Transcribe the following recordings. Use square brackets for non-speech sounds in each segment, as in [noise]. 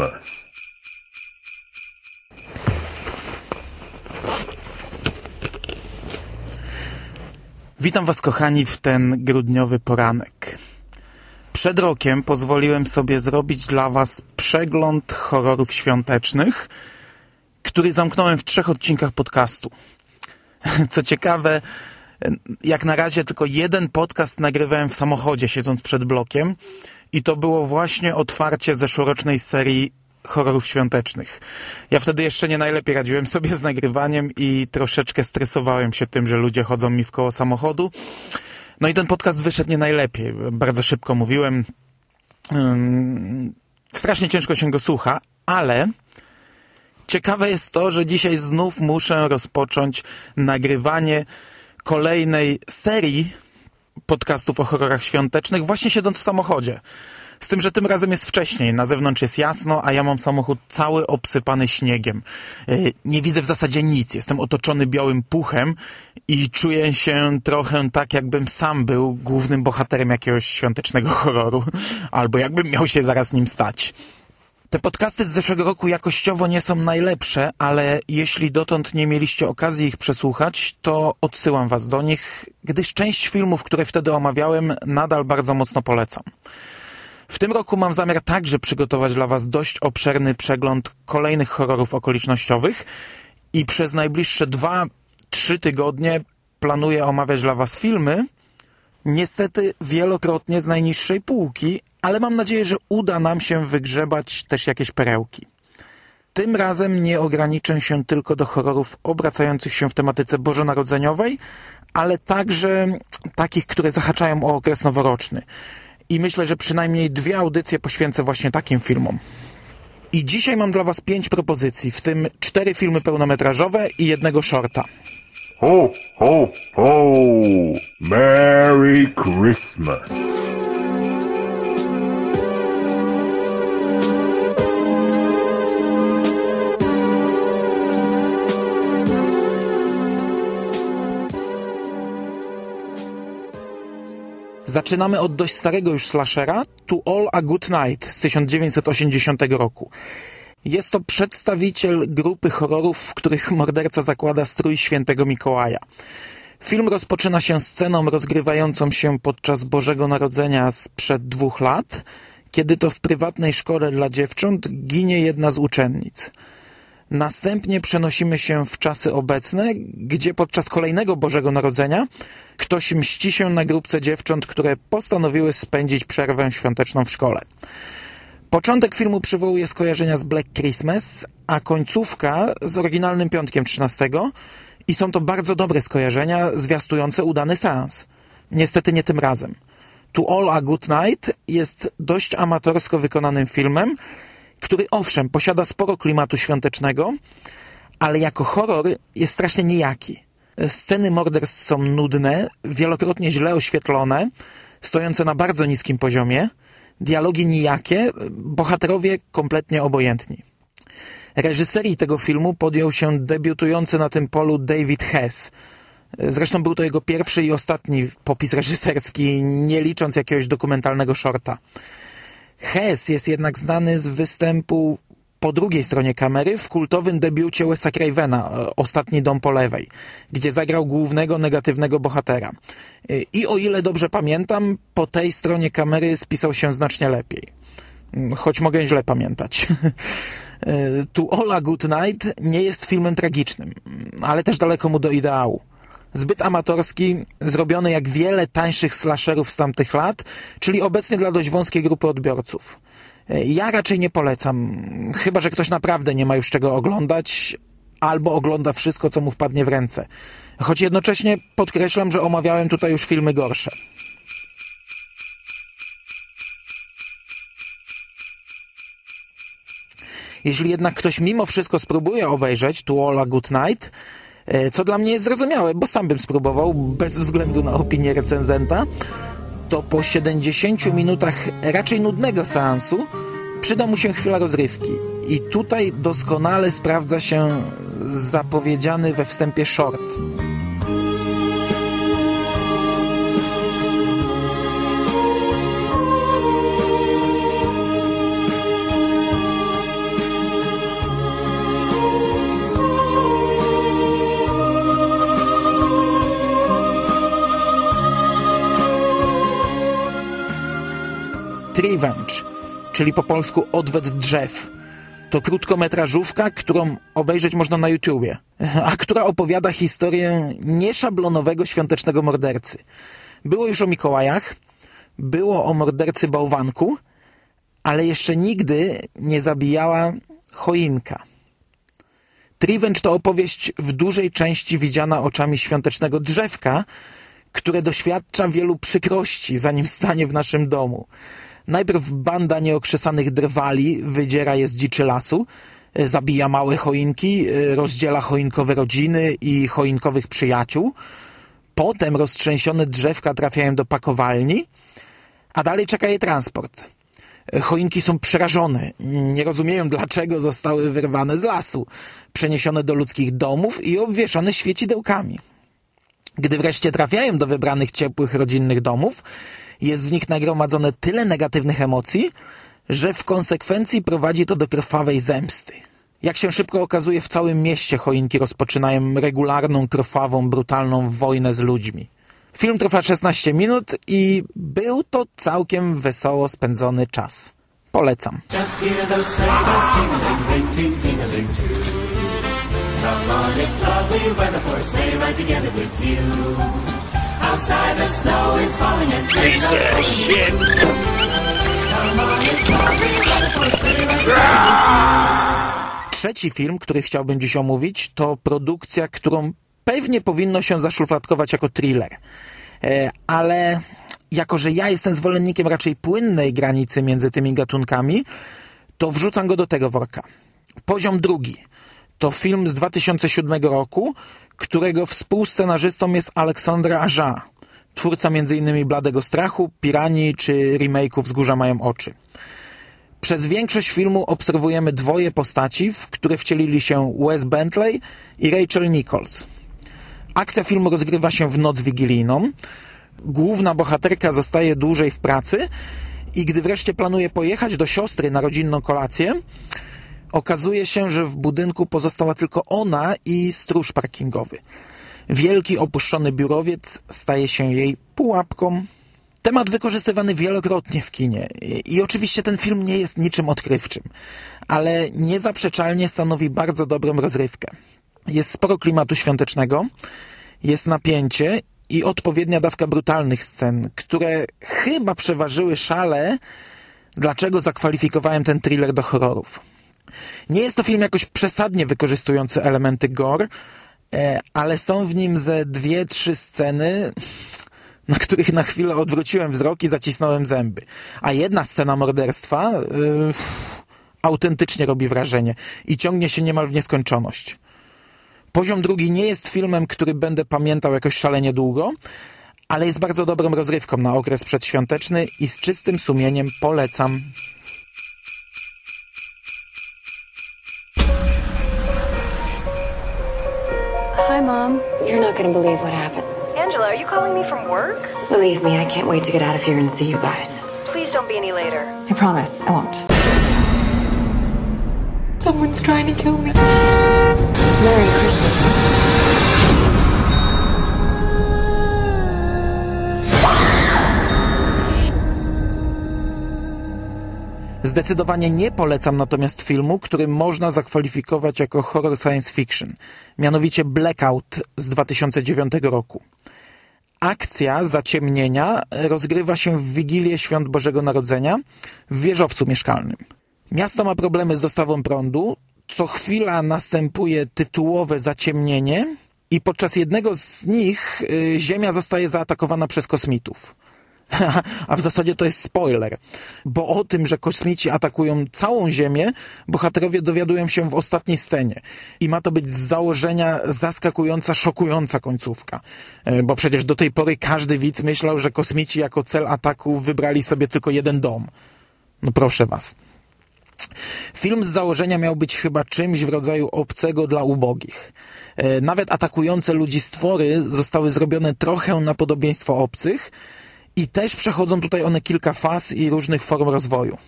Christmas! Witam Was, kochani, w ten grudniowy poranek. Przed rokiem pozwoliłem sobie zrobić dla Was przegląd horrorów świątecznych, który zamknąłem w trzech odcinkach podcastu. [laughs] Co ciekawe, jak na razie tylko jeden podcast nagrywałem w samochodzie, siedząc przed blokiem, i to było właśnie otwarcie zeszłorocznej serii horrorów świątecznych. Ja wtedy jeszcze nie najlepiej radziłem sobie z nagrywaniem i troszeczkę stresowałem się tym, że ludzie chodzą mi w koło samochodu. No i ten podcast wyszedł nie najlepiej. Bardzo szybko mówiłem. Strasznie ciężko się go słucha, ale ciekawe jest to, że dzisiaj znów muszę rozpocząć nagrywanie kolejnej serii podcastów o horrorach świątecznych, właśnie siedząc w samochodzie. Z tym, że tym razem jest wcześniej. Na zewnątrz jest jasno, a ja mam samochód cały obsypany śniegiem. E, nie widzę w zasadzie nic. Jestem otoczony białym puchem i czuję się trochę tak, jakbym sam był głównym bohaterem jakiegoś świątecznego [laughs] horroru. Albo jakbym miał się zaraz nim stać. Te podcasty z zeszłego roku jakościowo nie są najlepsze, ale jeśli dotąd nie mieliście okazji ich przesłuchać, to odsyłam was do nich, gdyż część filmów, które wtedy omawiałem, nadal bardzo mocno polecam. W tym roku mam zamiar także przygotować dla Was dość obszerny przegląd kolejnych horrorów okolicznościowych i przez najbliższe dwa, trzy tygodnie planuję omawiać dla Was filmy, niestety wielokrotnie z najniższej półki, ale mam nadzieję, że uda nam się wygrzebać też jakieś perełki. Tym razem nie ograniczę się tylko do horrorów obracających się w tematyce bożonarodzeniowej, ale także takich, które zahaczają o okres noworoczny i myślę, że przynajmniej dwie audycje poświęcę właśnie takim filmom. I dzisiaj mam dla Was pięć propozycji, w tym cztery filmy pełnometrażowe i jednego shorta. Ho, ho, ho! Merry Christmas! Zaczynamy od dość starego już slashera To All a Good Night z 1980 roku. Jest to przedstawiciel grupy horrorów, w których morderca zakłada strój świętego Mikołaja. Film rozpoczyna się sceną rozgrywającą się podczas Bożego Narodzenia sprzed dwóch lat, kiedy to w prywatnej szkole dla dziewcząt ginie jedna z uczennic. Następnie przenosimy się w czasy obecne, gdzie podczas kolejnego Bożego Narodzenia ktoś mści się na grupce dziewcząt, które postanowiły spędzić przerwę świąteczną w szkole. Początek filmu przywołuje skojarzenia z Black Christmas, a końcówka z oryginalnym Piątkiem 13 i są to bardzo dobre skojarzenia zwiastujące udany seans. Niestety nie tym razem. To All a Good Night jest dość amatorsko wykonanym filmem, który owszem posiada sporo klimatu świątecznego, ale jako horror jest strasznie nijaki. Sceny morderstw są nudne, wielokrotnie źle oświetlone, stojące na bardzo niskim poziomie, dialogi nijakie, bohaterowie kompletnie obojętni. Reżyserii tego filmu podjął się debiutujący na tym polu David Hess. Zresztą był to jego pierwszy i ostatni popis reżyserski, nie licząc jakiegoś dokumentalnego shorta. Hess jest jednak znany z występu po drugiej stronie kamery w kultowym debiucie Wesa Cravena, e, Ostatni dom po lewej, gdzie zagrał głównego negatywnego bohatera. E, I o ile dobrze pamiętam, po tej stronie kamery spisał się znacznie lepiej. Mm, choć mogę źle pamiętać. [laughs] E, tu Ola Good Night nie jest filmem tragicznym, ale też daleko mu do ideału zbyt amatorski, zrobiony jak wiele tańszych slasherów z tamtych lat, czyli obecnie dla dość wąskiej grupy odbiorców. Ja raczej nie polecam, chyba że ktoś naprawdę nie ma już czego oglądać, albo ogląda wszystko, co mu wpadnie w ręce. Choć jednocześnie podkreślam, że omawiałem tutaj już filmy gorsze. Jeśli jednak ktoś mimo wszystko spróbuje obejrzeć To All a Good Night, e, co dla mnie jest zrozumiałe, bo sam bym spróbował, bez względu na opinię recenzenta, to po 70 minutach raczej nudnego seansu przyda mu się chwila rozrywki. I tutaj doskonale sprawdza się zapowiedziany we wstępie short. Trivenge, czyli po polsku Odwet Drzew. To krótkometrażówka, którą obejrzeć można na YouTubie, a która opowiada historię nieszablonowego świątecznego mordercy. Było już o Mikołajach, było o mordercy bałwanku, ale jeszcze nigdy nie zabijała choinka. Trivenge to opowieść w dużej części widziana oczami świątecznego drzewka, które doświadcza wielu przykrości, zanim stanie w naszym domu. Najpierw banda nieokrzesanych drwali wydziera je z dziczy lasu, e, zabija małe choinki, e, rozdziela choinkowe rodziny i choinkowych przyjaciół. Potem roztrzęsione drzewka trafiają do pakowalni, a dalej czeka je transport. E, choinki są przerażone, nie rozumieją dlaczego zostały wyrwane z lasu, przeniesione do ludzkich domów i obwieszone świecidełkami. Gdy wreszcie trafiają do wybranych ciepłych rodzinnych domów, jest w nich nagromadzone tyle negatywnych emocji, że w konsekwencji prowadzi to do krwawej zemsty. Jak się szybko okazuje, w całym mieście choinki rozpoczynają regularną, krwawą, brutalną wojnę z ludźmi. Film trwa 16 minut i był to całkiem wesoło spędzony czas. Polecam. Come on, it's lovely weather for a sleigh ride together with you. Outside the snow is falling and Piece of shit! Come on, it's lovely weather for a sleigh ride together Trzeci film, który chciałbym dziś omówić, to produkcja, którą pewnie powinno się zaszufladkować jako thriller. E, ale jako, że ja jestem zwolennikiem raczej płynnej granicy między tymi gatunkami, to wrzucam go do tego worka. Poziom drugi – to film z 2007 roku, którego współscenarzystą jest Aleksandra Aja, twórca m.in. Bladego Strachu, Pirani czy remake'ów Wzgórza mają oczy. Przez większość filmu obserwujemy dwoje postaci, w które wcielili się Wes Bentley i Rachel Nichols. Akcja filmu rozgrywa się w noc wigilijną. Główna bohaterka zostaje dłużej w pracy i gdy wreszcie planuje pojechać do siostry na rodzinną kolację, Okazuje się, że w budynku pozostała tylko ona i stróż parkingowy. Wielki opuszczony biurowiec staje się jej pułapką. Temat wykorzystywany wielokrotnie w kinie i oczywiście ten film nie jest niczym odkrywczym, ale niezaprzeczalnie stanowi bardzo dobrą rozrywkę. Jest sporo klimatu świątecznego, jest napięcie i odpowiednia dawka brutalnych scen, które chyba przeważyły szale, dlaczego zakwalifikowałem ten thriller do horrorów. Nie jest to film jakoś przesadnie wykorzystujący elementy gore, e, ale są w nim ze dwie, trzy sceny, na których na chwilę odwróciłem wzrok i zacisnąłem zęby. A jedna scena morderstwa yy, autentycznie robi wrażenie i ciągnie się niemal w nieskończoność. Poziom drugi nie jest filmem, który będę pamiętał jakoś szalenie długo, ale jest bardzo dobrą rozrywką na okres przedświąteczny i z czystym sumieniem polecam. Hi, Mom. You're not gonna believe what happened. Angela, are you calling me from work? Believe me, I can't wait to get out of here and see you guys. Please don't be any later. I promise, I won't. Someone's trying to kill me. Merry Christmas. Zdecydowanie nie polecam natomiast filmu, który można zakwalifikować jako horror science fiction, mianowicie Blackout z 2009 roku. Akcja zaciemnienia rozgrywa się w Wigilię Świąt Bożego Narodzenia w wieżowcu mieszkalnym. Miasto ma problemy z dostawą prądu, co chwila następuje tytułowe zaciemnienie i podczas jednego z nich y, Ziemia zostaje zaatakowana przez kosmitów. [laughs] A w zasadzie to jest spoiler, bo o tym, że kosmici atakują całą Ziemię, bohaterowie dowiadują się w ostatniej scenie. I ma to być z założenia zaskakująca, szokująca końcówka. E, bo przecież do tej pory każdy widz myślał, że kosmici jako cel ataku wybrali sobie tylko jeden dom. No proszę was. Film z założenia miał być chyba czymś w rodzaju obcego dla ubogich. E, nawet atakujące ludzi stwory zostały zrobione trochę na podobieństwo obcych, i też przechodzą tutaj one kilka faz i różnych form rozwoju.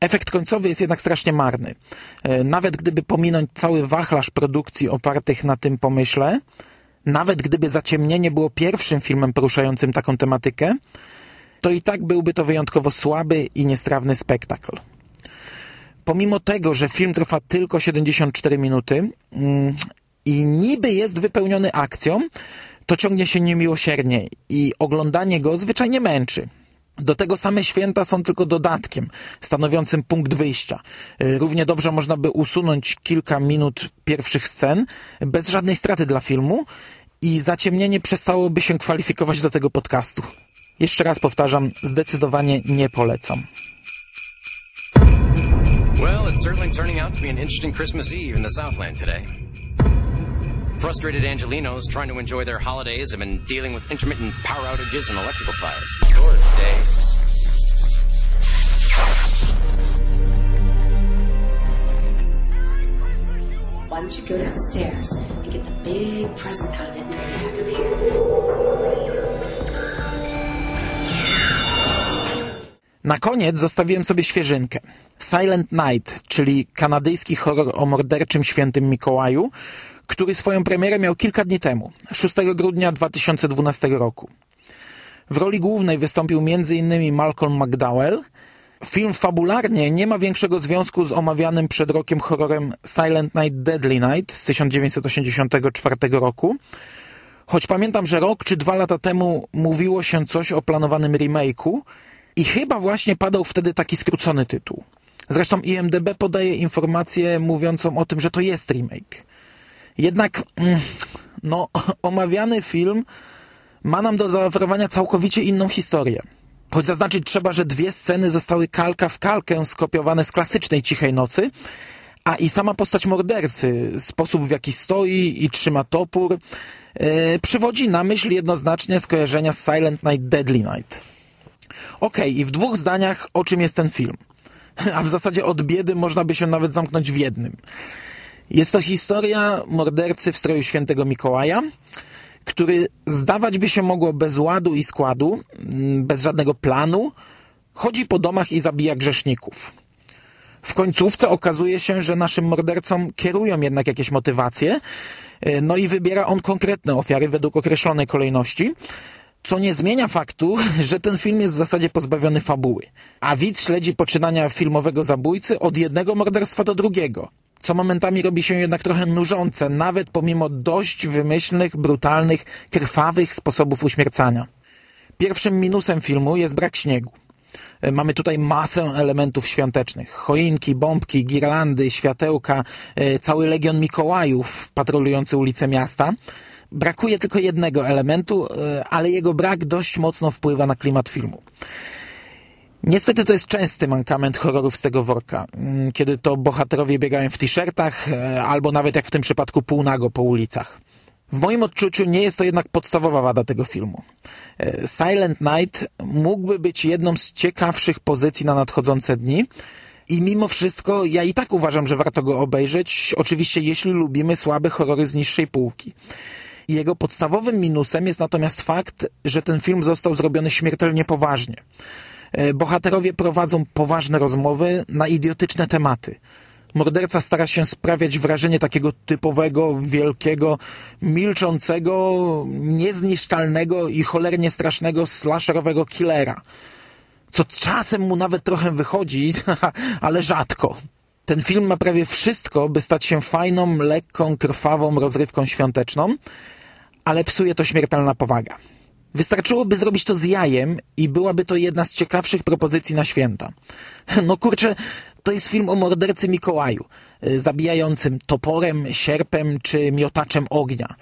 Efekt końcowy jest jednak strasznie marny. E, nawet gdyby pominąć cały wachlarz produkcji opartych na tym pomyśle, nawet gdyby Zaciemnienie było pierwszym filmem poruszającym taką tematykę, to i tak byłby to wyjątkowo słaby i niestrawny spektakl. Pomimo tego, że film trwa tylko 74 minuty mm, i niby jest wypełniony akcją, to ciągnie się niemiłosiernie i oglądanie go zwyczajnie męczy. Do tego same święta są tylko dodatkiem, stanowiącym punkt wyjścia. Równie dobrze można by usunąć kilka minut pierwszych scen bez żadnej straty dla filmu i zaciemnienie przestałoby się kwalifikować do tego podcastu. Jeszcze raz powtarzam, zdecydowanie nie polecam. Well, it's certainly turning out to be an interesting Christmas Eve in the Southland today. Frustrated Angelinos trying to enjoy their holidays have been dealing with intermittent power outages and electrical fires. Why don't you go downstairs and get the big present out of it and bring it back up here? Na koniec zostawiłem sobie świeżynkę. Silent Night, czyli kanadyjski horror o morderczym świętym Mikołaju, który swoją premierę miał kilka dni temu, 6 grudnia 2012 roku. W roli głównej wystąpił m.in. Malcolm McDowell. Film fabularnie nie ma większego związku z omawianym przed rokiem horrorem Silent Night Deadly Night z 1984 roku. Choć pamiętam, że rok czy dwa lata temu mówiło się coś o planowanym remake'u i chyba właśnie padał wtedy taki skrócony tytuł. Zresztą IMDB podaje informację mówiącą o tym, że to jest remake. Jednak, mm, no, [laughs] omawiany film ma nam do zaoferowania całkowicie inną historię. Choć zaznaczyć trzeba, że dwie sceny zostały kalka w kalkę skopiowane z klasycznej Cichej Nocy, a i sama postać mordercy, sposób w jaki stoi i trzyma topór, yy, przywodzi na myśl jednoznacznie skojarzenia z Silent Night Deadly Night. Okej, i w dwóch zdaniach o czym jest ten film. [laughs] A w zasadzie od biedy można by się nawet zamknąć w jednym. Jest to historia mordercy w stroju świętego Mikołaja, który zdawać by się mogło bez ładu i składu, mm, bez żadnego planu, chodzi po domach i zabija grzeszników. W końcówce okazuje się, że naszym mordercom kierują jednak jakieś motywacje, e, no i wybiera on konkretne ofiary według określonej kolejności, co nie zmienia faktu, [laughs] że ten film jest w zasadzie pozbawiony fabuły. A widz śledzi poczynania filmowego zabójcy od jednego morderstwa do drugiego, co momentami robi się jednak trochę nużące, nawet pomimo dość wymyślnych, brutalnych, krwawych sposobów uśmiercania. Pierwszym minusem filmu jest brak śniegu. Mamy tutaj masę elementów świątecznych. Choinki, bombki, girlandy, światełka, e, cały legion Mikołajów patrolujący ulice miasta. Brakuje tylko jednego elementu, e, ale jego brak dość mocno wpływa na klimat filmu. Niestety to jest częsty mankament horrorów z tego worka, mm, kiedy to bohaterowie biegają w t-shirtach, e, albo nawet jak w tym przypadku półnago po ulicach. W moim odczuciu nie jest to jednak podstawowa wada tego filmu. E, Silent Night mógłby być jedną z ciekawszych pozycji na nadchodzące dni i mimo wszystko ja i tak uważam, że warto go obejrzeć, oczywiście jeśli lubimy słabe horrory z niższej półki. Jego podstawowym minusem jest natomiast fakt, że ten film został zrobiony śmiertelnie poważnie. E, Bohaterowie prowadzą poważne rozmowy na idiotyczne tematy. Morderca stara się sprawiać wrażenie takiego typowego, wielkiego, milczącego, niezniszczalnego i cholernie strasznego slasherowego killera. Co czasem mu nawet trochę wychodzi, [laughs] ale rzadko. Ten film ma prawie wszystko, by stać się fajną, lekką, krwawą rozrywką świąteczną, ale psuje to śmiertelna powaga. Wystarczyłoby zrobić to z jajem i byłaby to jedna z ciekawszych propozycji na święta. [laughs] No kurczę, to jest film o mordercy Mikołaju, y, zabijającym toporem, sierpem czy miotaczem ognia.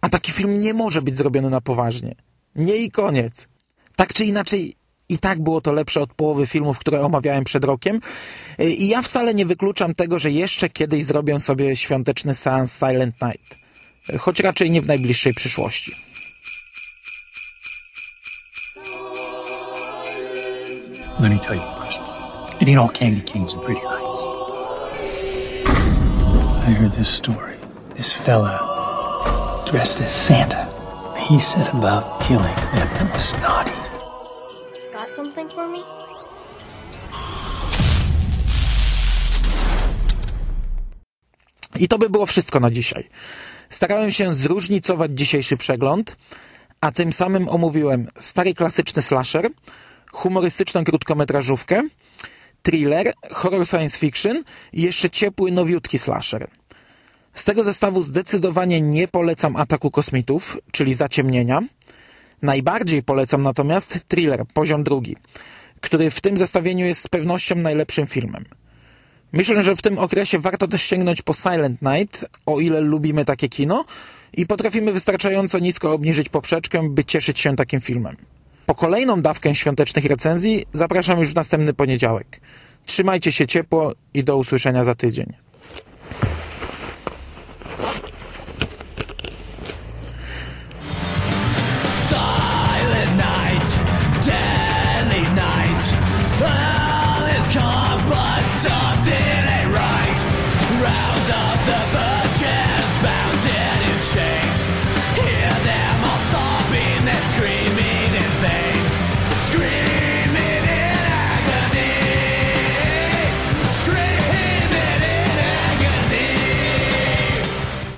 A taki film nie może być zrobiony na poważnie. Nie i koniec. Tak czy inaczej, i tak było to lepsze od połowy filmów, które omawiałem przed rokiem. Y, I ja wcale nie wykluczam tego, że jeszcze kiedyś zrobię sobie świąteczny seans Silent Night. Choć raczej nie w najbliższej przyszłości. Let me tell you Christmas. It ain't all candy canes and pretty lights. I heard this story. This fella dressed as Santa. He said about killing them that was naughty. Got something for me? I to by było wszystko na dzisiaj. Starałem się zróżnicować dzisiejszy przegląd, a tym samym omówiłem stary klasyczny slasher, humorystyczną krótkometrażówkę, thriller, horror science fiction i jeszcze ciepły, nowiutki slasher. Z tego zestawu zdecydowanie nie polecam Ataku Kosmitów, czyli Zaciemnienia. Najbardziej polecam natomiast thriller, poziom drugi, który w tym zestawieniu jest z pewnością najlepszym filmem. Myślę, że w tym okresie warto też sięgnąć po Silent Night, o ile lubimy takie kino i potrafimy wystarczająco nisko obniżyć poprzeczkę, by cieszyć się takim filmem. Po kolejną dawkę świątecznych recenzji zapraszam już w następny poniedziałek. Trzymajcie się ciepło i do usłyszenia za tydzień.